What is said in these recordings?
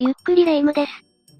ゆっくりレ夢ムです。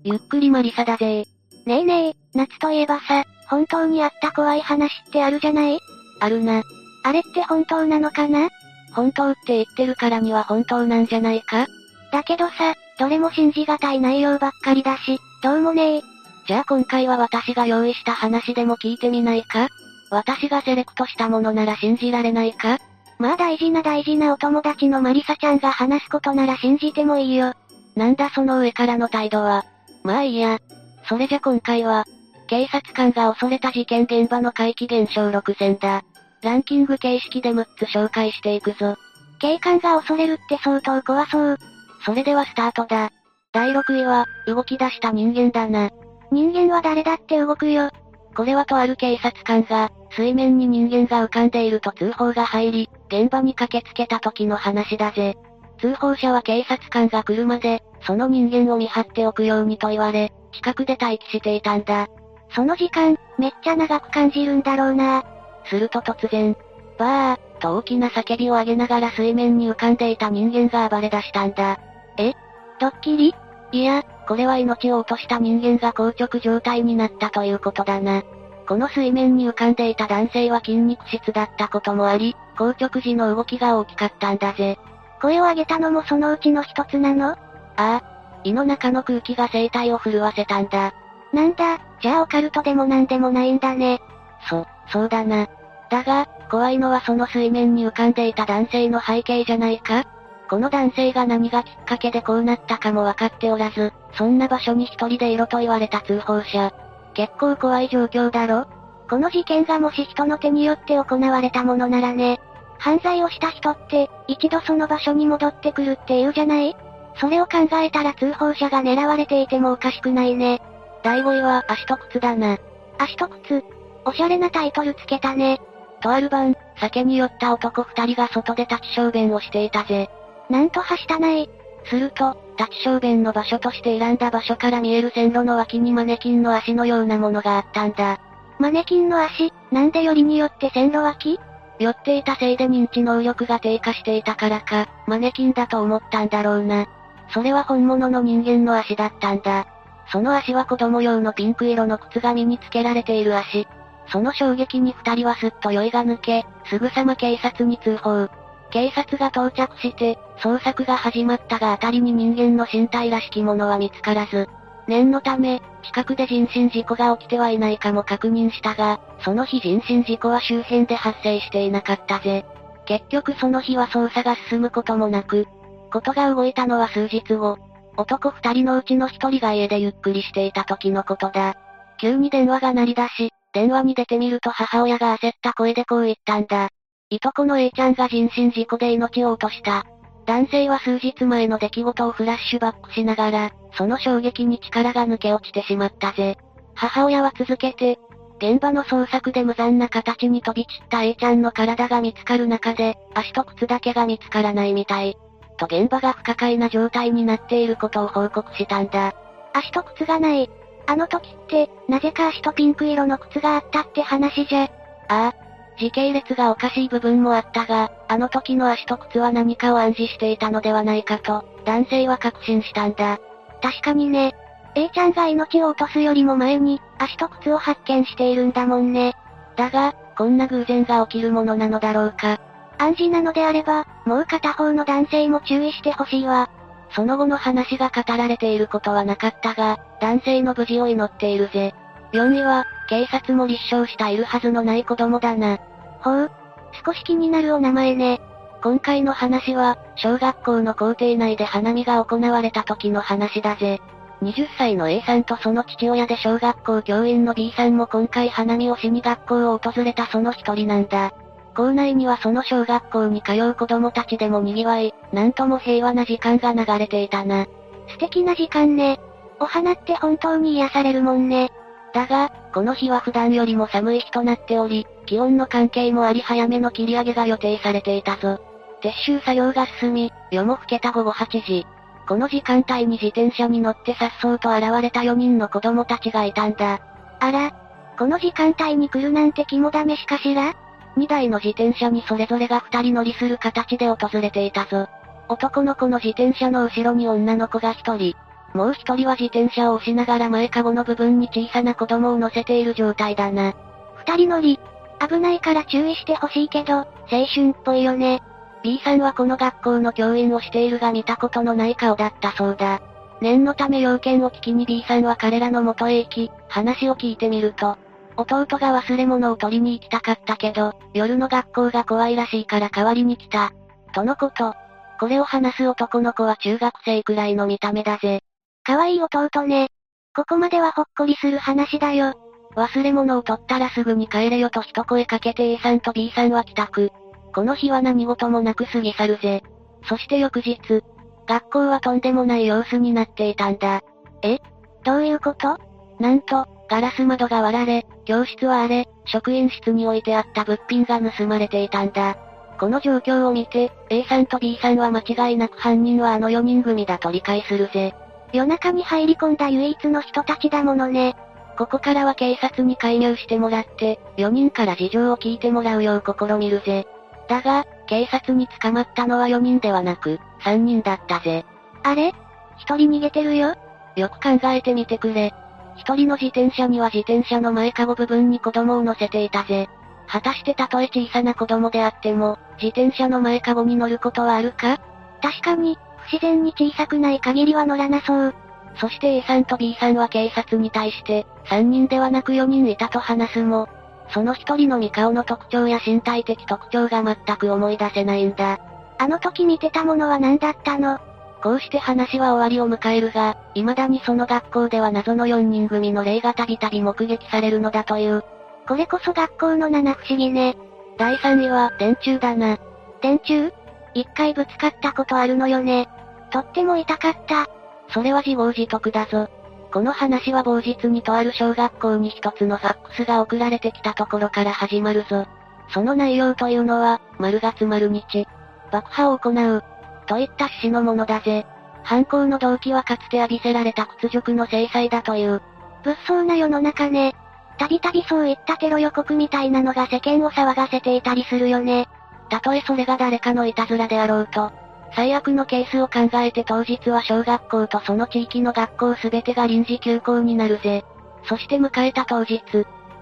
ゆっくりマリサだぜねえねえ、夏といえばさ、本当にあった怖い話ってあるじゃない？あるな。あれって本当なのかな？本当って言ってるからには本当なんじゃないか？だけどさ、どれも信じがたい内容ばっかりだし、どうもねえ。じゃあ今回は私が用意した話でも聞いてみないか？私がセレクトしたものなら信じられないか？まあ大事な大事なお友達のマリサちゃんが話すことなら信じてもいいよ。なんだその上からの態度は。まあいいや。それじゃ今回は、警察官が恐れた事件現場の怪奇現象6選だ。ランキング形式で6つ紹介していくぞ。警官が恐れるって相当怖そう。それではスタートだ。第6位は、動き出した人間だな。人間は誰だって動くよ。これはとある警察官が、水面に人間が浮かんでいると通報が入り、現場に駆けつけた時の話だぜ。通報者は警察官が来るまで、その人間を見張っておくようにと言われ、近くで待機していたんだ。その時間、めっちゃ長く感じるんだろうな。すると突然、バー、と大きな叫びを上げながら水面に浮かんでいた人間が暴れ出したんだ。え？ドッキリ？いや、これは命を落とした人間が硬直状態になったということだな。この水面に浮かんでいた男性は筋肉質だったこともあり、硬直時の動きが大きかったんだぜ。声を上げたのもそのうちの一つなの？ああ。胃の中の空気が生体を震わせたんだ。なんだ、じゃあオカルトでもなんでもないんだね。そ、そうだな。だが、怖いのはその水面に浮かんでいた男性の背景じゃないか？この男性が何がきっかけでこうなったかも分かっておらず、そんな場所に一人でいろと言われた通報者。結構怖い状況だろ？この事件がもし人の手によって行われたものならね。犯罪をした人って、一度その場所に戻ってくるって言うじゃない？それを考えたら通報者が狙われていてもおかしくないね。第5位は足と靴だな。足と靴おしゃれなタイトルつけたね。とある晩、酒に酔った男二人が外で立ち小便をしていたぜ。なんとはしたない。すると、立ち小便の場所として選んだ場所から見える線路の脇にマネキンの足のようなものがあったんだ。マネキンの足、なんでよりによって線路脇？酔っていたせいで認知能力が低下していたからか、マネキンだと思ったんだろうな。それは本物の人間の足だったんだ。その足は子供用のピンク色の靴が身につけられている足。その衝撃に二人はすっと酔いが抜け、すぐさま警察に通報。警察が到着して、捜索が始まったが辺りに人間の身体らしきものは見つからず、念のため、近くで人身事故が起きてはいないかも確認したが、その日人身事故は周辺で発生していなかったぜ。結局その日は捜査が進むこともなく、ことが動いたのは数日後、男二人のうちの一人が家でゆっくりしていた時のことだ。急に電話が鳴り出し、電話に出てみると母親が焦った声でこう言ったんだ。いとこの A ちゃんが人身事故で命を落とした。男性は数日前の出来事をフラッシュバックしながら、その衝撃に力が抜け落ちてしまったぜ。母親は続けて、現場の捜索で無残な形に飛び散った A ちゃんの体が見つかる中で、足と靴だけが見つからないみたい。と現場が不可解な状態になっていることを報告したんだ。足と靴がない。あの時って、なぜか足とピンク色の靴があったって話じゃ。ああ。時系列がおかしい部分もあったが、あの時の足と靴は何かを暗示していたのではないかと、男性は確信したんだ。確かにね。A ちゃんが命を落とすよりも前に、足と靴を発見しているんだもんね。だが、こんな偶然が起きるものなのだろうか。暗示なのであれば、もう片方の男性も注意してほしいわ。その後の話が語られていることはなかったが、男性の無事を祈っているぜ。4位は、警察も立証したいるはずのない子供だな。ほう。少し気になるお名前ね。今回の話は、小学校の校庭内で花見が行われた時の話だぜ。20歳の A さんとその父親で小学校教員の B さんも今回花見をしに学校を訪れたその一人なんだ。校内にはその小学校に通う子供たちでも賑わい、なんとも平和な時間が流れていたな。素敵な時間ね。お花って本当に癒されるもんね。だが、この日は普段よりも寒い日となっており、気温の関係もあり早めの切り上げが予定されていたぞ。撤収作業が進み、夜も更けた午後8時。この時間帯に自転車に乗って颯爽と現れた4人の子供たちがいたんだ。あら、この時間帯に来るなんて肝試しかしら ?2 台の自転車にそれぞれが2人乗りする形で訪れていたぞ。男の子の自転車の後ろに女の子が1人、もう一人は自転車を押しながら前かごの部分に小さな子供を乗せている状態だな。二人乗り。危ないから注意してほしいけど、青春っぽいよね。B さんはこの学校の教員をしているが見たことのない顔だったそうだ。念のため要件を聞きに B さんは彼らの元へ行き、話を聞いてみると、弟が忘れ物を取りに行きたかったけど、夜の学校が怖いらしいから代わりに来た。とのこと。これを話す男の子は中学生くらいの見た目だぜ。可愛い弟ね。ここまではほっこりする話だよ。忘れ物を取ったらすぐに帰れよと一声かけて A さんと B さんは帰宅。この日は何事もなく過ぎ去るぜ。そして翌日、学校はとんでもない様子になっていたんだ。え？どういうこと？なんと、ガラス窓が割られ、教室は荒れ、職員室に置いてあった物品が盗まれていたんだ。この状況を見て、A さんと B さんは間違いなく犯人はあの4人組だと理解するぜ。夜中に入り込んだ唯一の人たちだものね。ここからは警察に介入してもらって、4人から事情を聞いてもらうよう試みるぜ。だが、警察に捕まったのは4人ではなく、3人だったぜ。あれ ?1 人逃げてるよよく考えてみてくれ。1人の自転車には自転車の前かご部分に子供を乗せていたぜ。果たしてたとえ小さな子供であっても、自転車の前かごに乗ることはあるか？確かに、不自然に小さくない限りは乗らなそう。そして A さんと B さんは警察に対して、3人ではなく4人いたと話すも、その1人の見顔の特徴や身体的特徴が全く思い出せないんだ。あの時見てたものは何だったの？こうして話は終わりを迎えるが、未だにその学校では謎の4人組の霊がたびたび目撃されるのだという。これこそ学校の七不思議ね。第3位は、電柱だな。電柱？一回ぶつかったことあるのよね。とっても痛かった。それは自業自得だぞ。この話は某日にとある小学校に一つのファックスが送られてきたところから始まるぞ。その内容というのは、丸月丸日、爆破を行う、といった趣旨のものだぜ。犯行の動機はかつて浴びせられた屈辱の制裁だという。物騒な世の中ね。たびたびそういったテロ予告みたいなのが世間を騒がせていたりするよね。たとえそれが誰かのいたずらであろうと、最悪のケースを考えて当日は小学校とその地域の学校すべてが臨時休校になるぜ。そして迎えた当日、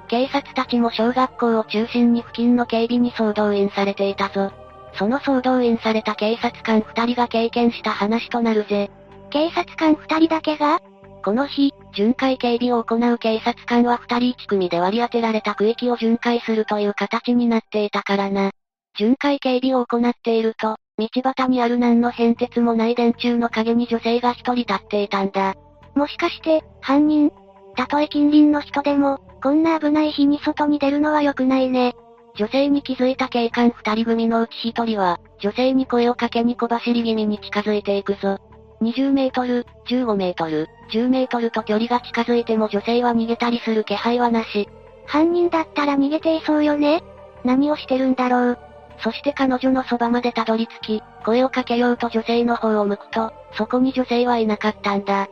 警察たちも小学校を中心に付近の警備に総動員されていたぞ。その総動員された警察官二人が経験した話となるぜ。警察官二人だけが？この日、巡回警備を行う警察官は二人一組で割り当てられた区域を巡回するという形になっていたからな。巡回警備を行っていると、道端にある何の変哲もない電柱の陰に女性が一人立っていたんだ。もしかして、犯人たとえ近隣の人でも、こんな危ない日に外に出るのは良くないね。女性に気づいた警官二人組のうち一人は、女性に声をかけに小走り気味に近づいていくぞ。20メートル、15メートル、10メートルと距離が近づいても女性は逃げたりする気配はなし。犯人だったら逃げていそうよね何をしてるんだろう。そして彼女のそばまでたどり着き、声をかけようと女性の方を向くと、そこに女性はいなかったんだ。ん？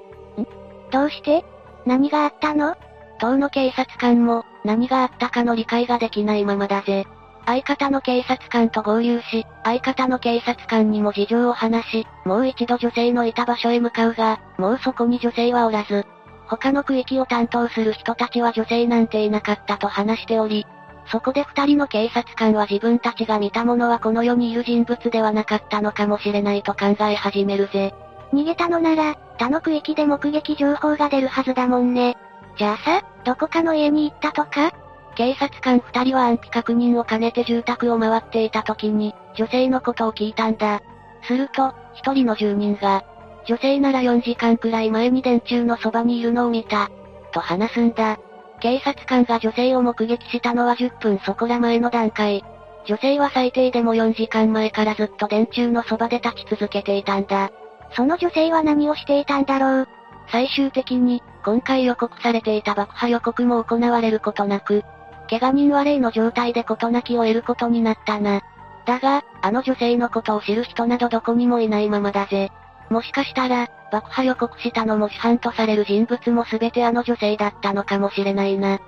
どうして？何があったの？当の警察官も、何があったかの理解ができないままだぜ。相方の警察官と合流し、相方の警察官にも事情を話し、もう一度女性のいた場所へ向かうが、もうそこに女性はおらず、他の区域を担当する人たちは女性なんていなかったと話しており、そこで二人の警察官は自分たちが見たものはこの世にいる人物ではなかったのかもしれないと考え始めるぜ。逃げたのなら、他の区域で目撃情報が出るはずだもんね。じゃあさ、どこかの家に行ったとか？警察官二人は安否確認を兼ねて住宅を回っていた時に、女性のことを聞いたんだ。すると、一人の住人が、女性なら4時間くらい前に電柱のそばにいるのを見た。と話すんだ。警察官が女性を目撃したのは10分そこら前の段階。女性は最低でも4時間前からずっと電柱のそばで立ち続けていたんだ。その女性は何をしていたんだろう？最終的に、今回予告されていた爆破予告も行われることなく、怪我人は例の状態で事なきを得ることになったな。だが、あの女性のことを知る人などどこにもいないままだぜ。もしかしたら、爆破予告したのも主犯とされる人物も全てあの女性だったのかもしれないな。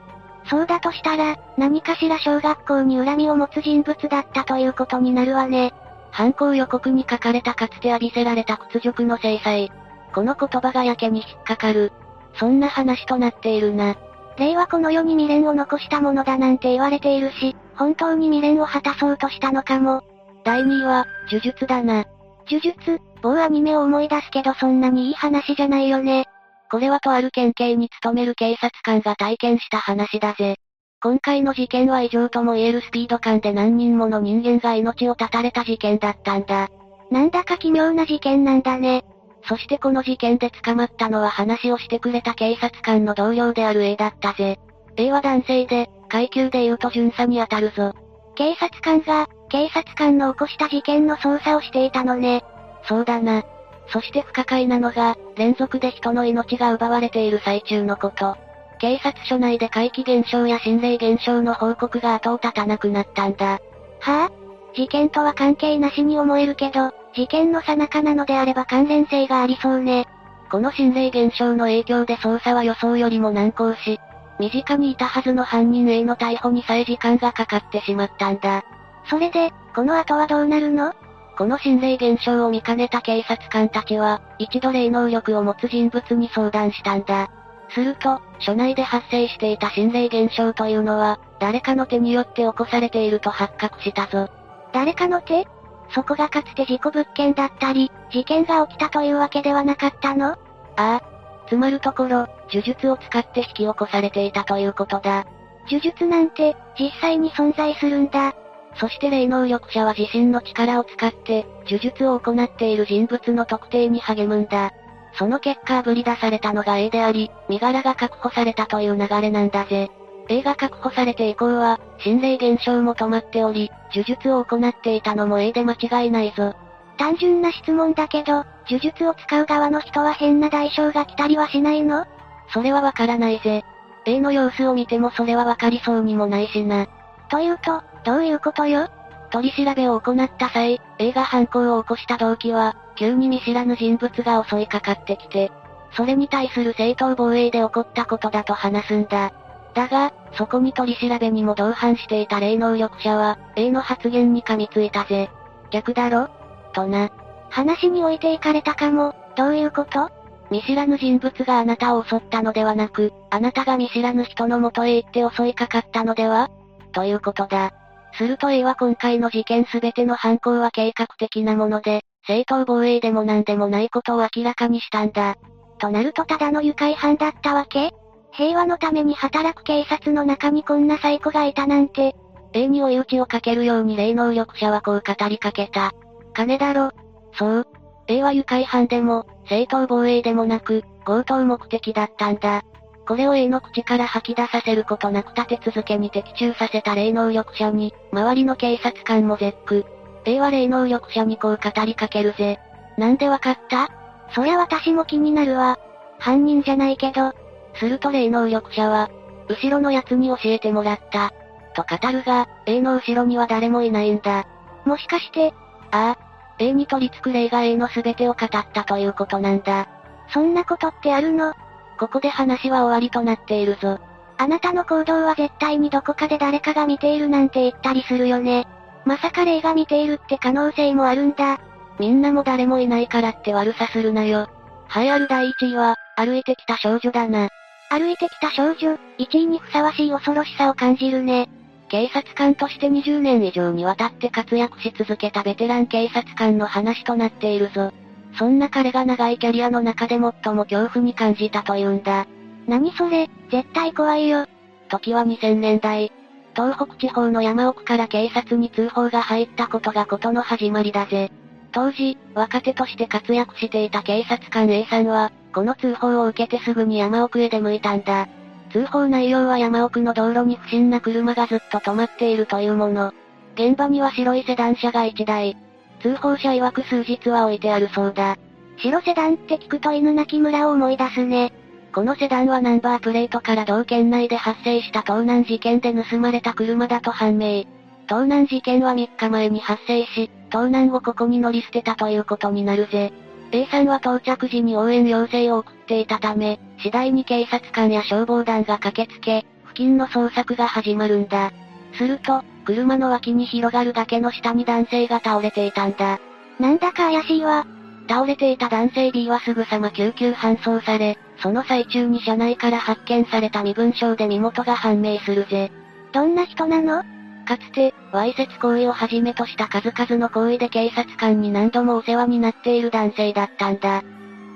そうだとしたら、何かしら小学校に恨みを持つ人物だったということになるわね。犯行予告に書かれたかつて浴びせられた屈辱の制裁。この言葉がやけに引っかかる。そんな話となっているな。霊はこの世に未練を残したものだなんて言われているし、本当に未練を果たそうとしたのかも。第2位は、呪術だな。呪術、某アニメを思い出すけどそんなにいい話じゃないよね。これはとある県警に勤める警察官が体験した話だぜ。今回の事件は異常とも言えるスピード感で何人もの人間が命を絶たれた事件だったんだ。なんだか奇妙な事件なんだね。そしてこの事件で捕まったのは話をしてくれた警察官の同僚である A だったぜ。A は男性で、階級で言うと巡査に当たるぞ。警察官が、警察官の起こした事件の捜査をしていたのね。そうだな。そして不可解なのが、連続で人の命が奪われている最中のこと。警察署内で怪奇現象や心霊現象の報告が後を絶たなくなったんだ。はぁ、あ、事件とは関係なしに思えるけど、事件の最中なのであれば関連性がありそうね。この心霊現象の影響で捜査は予想よりも難航し、身近にいたはずの犯人 A の逮捕にさえ時間がかかってしまったんだ。それで、この後はどうなるの？この心霊現象を見かねた警察官たちは、一度霊能力を持つ人物に相談したんだ。すると、署内で発生していた心霊現象というのは、誰かの手によって起こされていると発覚したぞ。誰かの手？そこがかつて事故物件だったり、事件が起きたというわけではなかったの？ああ。つまるところ、呪術を使って引き起こされていたということだ。呪術なんて、実際に存在するんだ。そして霊能力者は自身の力を使って、呪術を行っている人物の特定に励むんだ。その結果あぶり出されたのが A であり、身柄が確保されたという流れなんだぜ。A が確保されて以降は、心霊現象も止まっており、呪術を行っていたのも A で間違いないぞ。単純な質問だけど、呪術を使う側の人は変な代償が来たりはしないの？それはわからないぜ。A の様子を見てもそれはわかりそうにもないしな。というと、どういうことよ？取り調べを行った際、A が犯行を起こした動機は、急に見知らぬ人物が襲いかかってきて、それに対する正当防衛で起こったことだと話すんだ。だが、そこに取り調べにも同伴していた霊能力者は、A の発言に噛みついたぜ。逆だろ？とな。話に置いていかれたかも、どういうこと？見知らぬ人物があなたを襲ったのではなく、あなたが見知らぬ人の元へ行って襲いかかったのでは？ということだ。すると A は今回の事件すべての犯行は計画的なもので、正当防衛でも何でもないことを明らかにしたんだ。となるとただの愉快犯だったわけ？平和のために働く警察の中にこんなサイコがいたなんて。A に追い打ちをかけるように霊能力者はこう語りかけた。金だろ。そう。A は愉快犯でも、正当防衛でもなく、強盗目的だったんだ。これを A の口から吐き出させることなく立て続けに的中させた霊能力者に、周りの警察官も絶句。A は霊能力者にこう語りかけるぜ。なんでわかった？そりゃ私も気になるわ。犯人じゃないけど。すると霊能力者は、後ろの奴に教えてもらった。と語るが、A の後ろには誰もいないんだ。もしかして、ああ、A に取り付く霊が A の全てを語ったということなんだ。そんなことってあるの？ここで話は終わりとなっているぞ。あなたの行動は絶対にどこかで誰かが見ているなんて言ったりするよね。まさか霊が見ているって可能性もあるんだ。みんなも誰もいないからって悪さするなよ。はいある第1位は、歩いてきた少女だな。歩いてきた少女、1位にふさわしい恐ろしさを感じるね。警察官として20年以上にわたって活躍し続けたベテラン警察官の話となっているぞ。そんな彼が長いキャリアの中で最も恐怖に感じたというんだ。何それ、絶対怖いよ。時は2000年代。東北地方の山奥から警察に通報が入ったことがことの始まりだぜ。当時、若手として活躍していた警察官 A さんは、この通報を受けてすぐに山奥へ出向いたんだ。通報内容は山奥の道路に不審な車がずっと止まっているというもの。現場には白いセダン車が1台。通報者曰く数日は置いてあるそうだ。白セダンって聞くと犬鳴村を思い出すね。このセダンはナンバープレートから同県内で発生した盗難事件で盗まれた車だと判明。盗難事件は3日前に発生し、盗難をここに乗り捨てたということになるぜ。A さんは到着時に応援要請を送っていたため、次第に警察官や消防団が駆けつけ、付近の捜索が始まるんだ。すると、車の脇に広がる崖の下に男性が倒れていたんだ。なんだか怪しいわ。倒れていた男性 B はすぐさま救急搬送され、その最中に車内から発見された身分証で身元が判明するぜ。どんな人なの？かつて、わいせつ行為をはじめとした数々の行為で警察官に何度もお世話になっている男性だったんだ。っ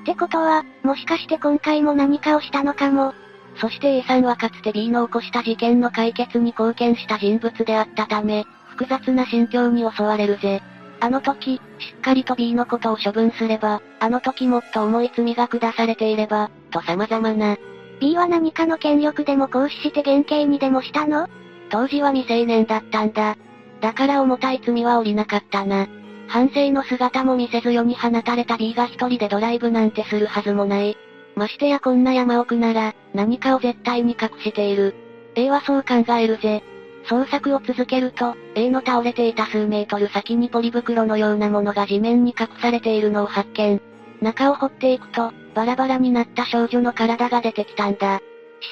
てことは、もしかして今回も何かをしたのかも。そして A さんはかつて B の起こした事件の解決に貢献した人物であったため、複雑な心境に襲われるぜ。あの時、しっかりと B のことを処分すれば、あの時もっと重い罪が下されていれば、と様々な。B は何かの権力でも行使して減刑にでもしたの？当時は未成年だったんだ。だから重たい罪は降りなかったな。反省の姿も見せず世に放たれた B が一人でドライブなんてするはずもない。ましてやこんな山奥なら、何かを絶対に隠している。A はそう考えるぜ。捜索を続けると、A の倒れていた数メートル先にポリ袋のようなものが地面に隠されているのを発見。中を掘っていくと、バラバラになった少女の体が出てきたんだ。し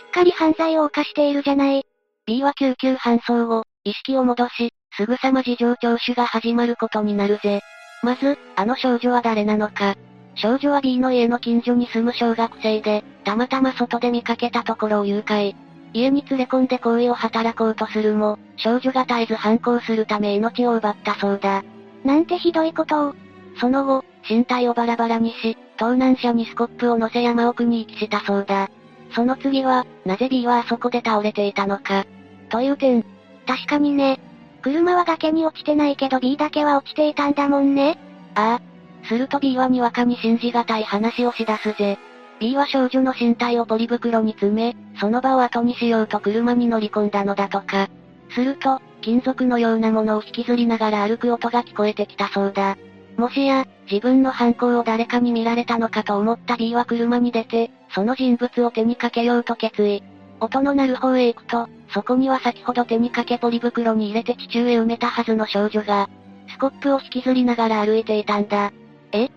っかり犯罪を犯しているじゃない。B は救急搬送後、意識を戻し、すぐさま事情聴取が始まることになるぜ。まず、あの少女は誰なのか。少女は B の家の近所に住む小学生で、たまたま外で見かけたところを誘拐。家に連れ込んで行為を働こうとするも、少女が絶えず反抗するため命を奪ったそうだ。なんてひどいことを。その後、身体をバラバラにし、盗難車にスコップを乗せ山奥に遺棄したそうだ。その次は、なぜ B はあそこで倒れていたのか。という点。確かにね。車は崖に落ちてないけど B だけは落ちていたんだもんね。ああ。すると B はにわかに信じがたい話をし出すぜ。B は少女の身体をポリ袋に詰め、その場を後にしようと車に乗り込んだのだとか。すると、金属のようなものを引きずりながら歩く音が聞こえてきたそうだ。もしや、自分の犯行を誰かに見られたのかと思った B は車に出て、その人物を手にかけようと決意。音の鳴る方へ行くと、そこには先ほど手にかけポリ袋に入れて地中へ埋めたはずの少女が、スコップを引きずりながら歩いていたんだ。え？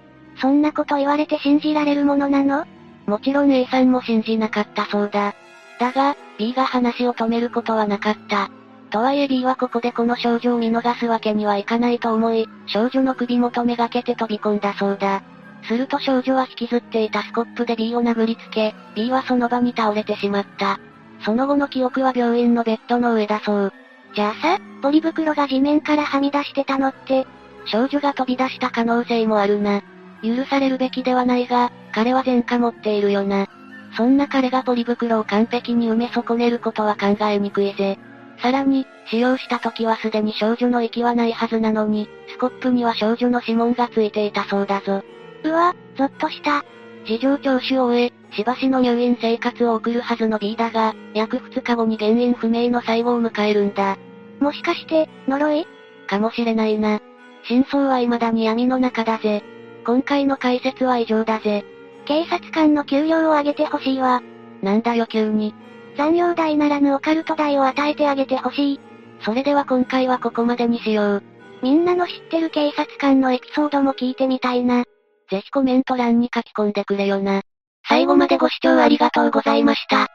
そんなこと言われて信じられるものなの？もちろん A さんも信じなかったそうだ。だが、B が話を止めることはなかった。とはいえ B はここでこの少女を見逃すわけにはいかないと思い、少女の首元めがけて飛び込んだそうだ。すると少女は引きずっていたスコップで B を殴りつけ、B はその場に倒れてしまった。その後の記憶は病院のベッドの上だそう。じゃあさ、ポリ袋が地面からはみ出してたのって、少女が飛び出した可能性もあるな。許されるべきではないが、彼は前科持っているよな。そんな彼がポリ袋を完璧に埋め損ねることは考えにくいぜ。さらに、使用した時はすでに少女の息はないはずなのに、スコップには少女の指紋がついていたそうだぞ。うわ、ゾッとした。事情聴取を終え、しばしの入院生活を送るはずの B だが、約2日後に原因不明の最後を迎えるんだ。もしかして、呪い？かもしれないな。真相は未だに闇の中だぜ。今回の解説は以上だぜ。警察官の給料を上げてほしいわ。なんだよ急に。残業代ならぬオカルト代を与えてあげてほしい。それでは今回はここまでにしよう。みんなの知ってる警察官のエピソードも聞いてみたいな。ぜひコメント欄に書き込んでくれよな。最後までご視聴ありがとうございました。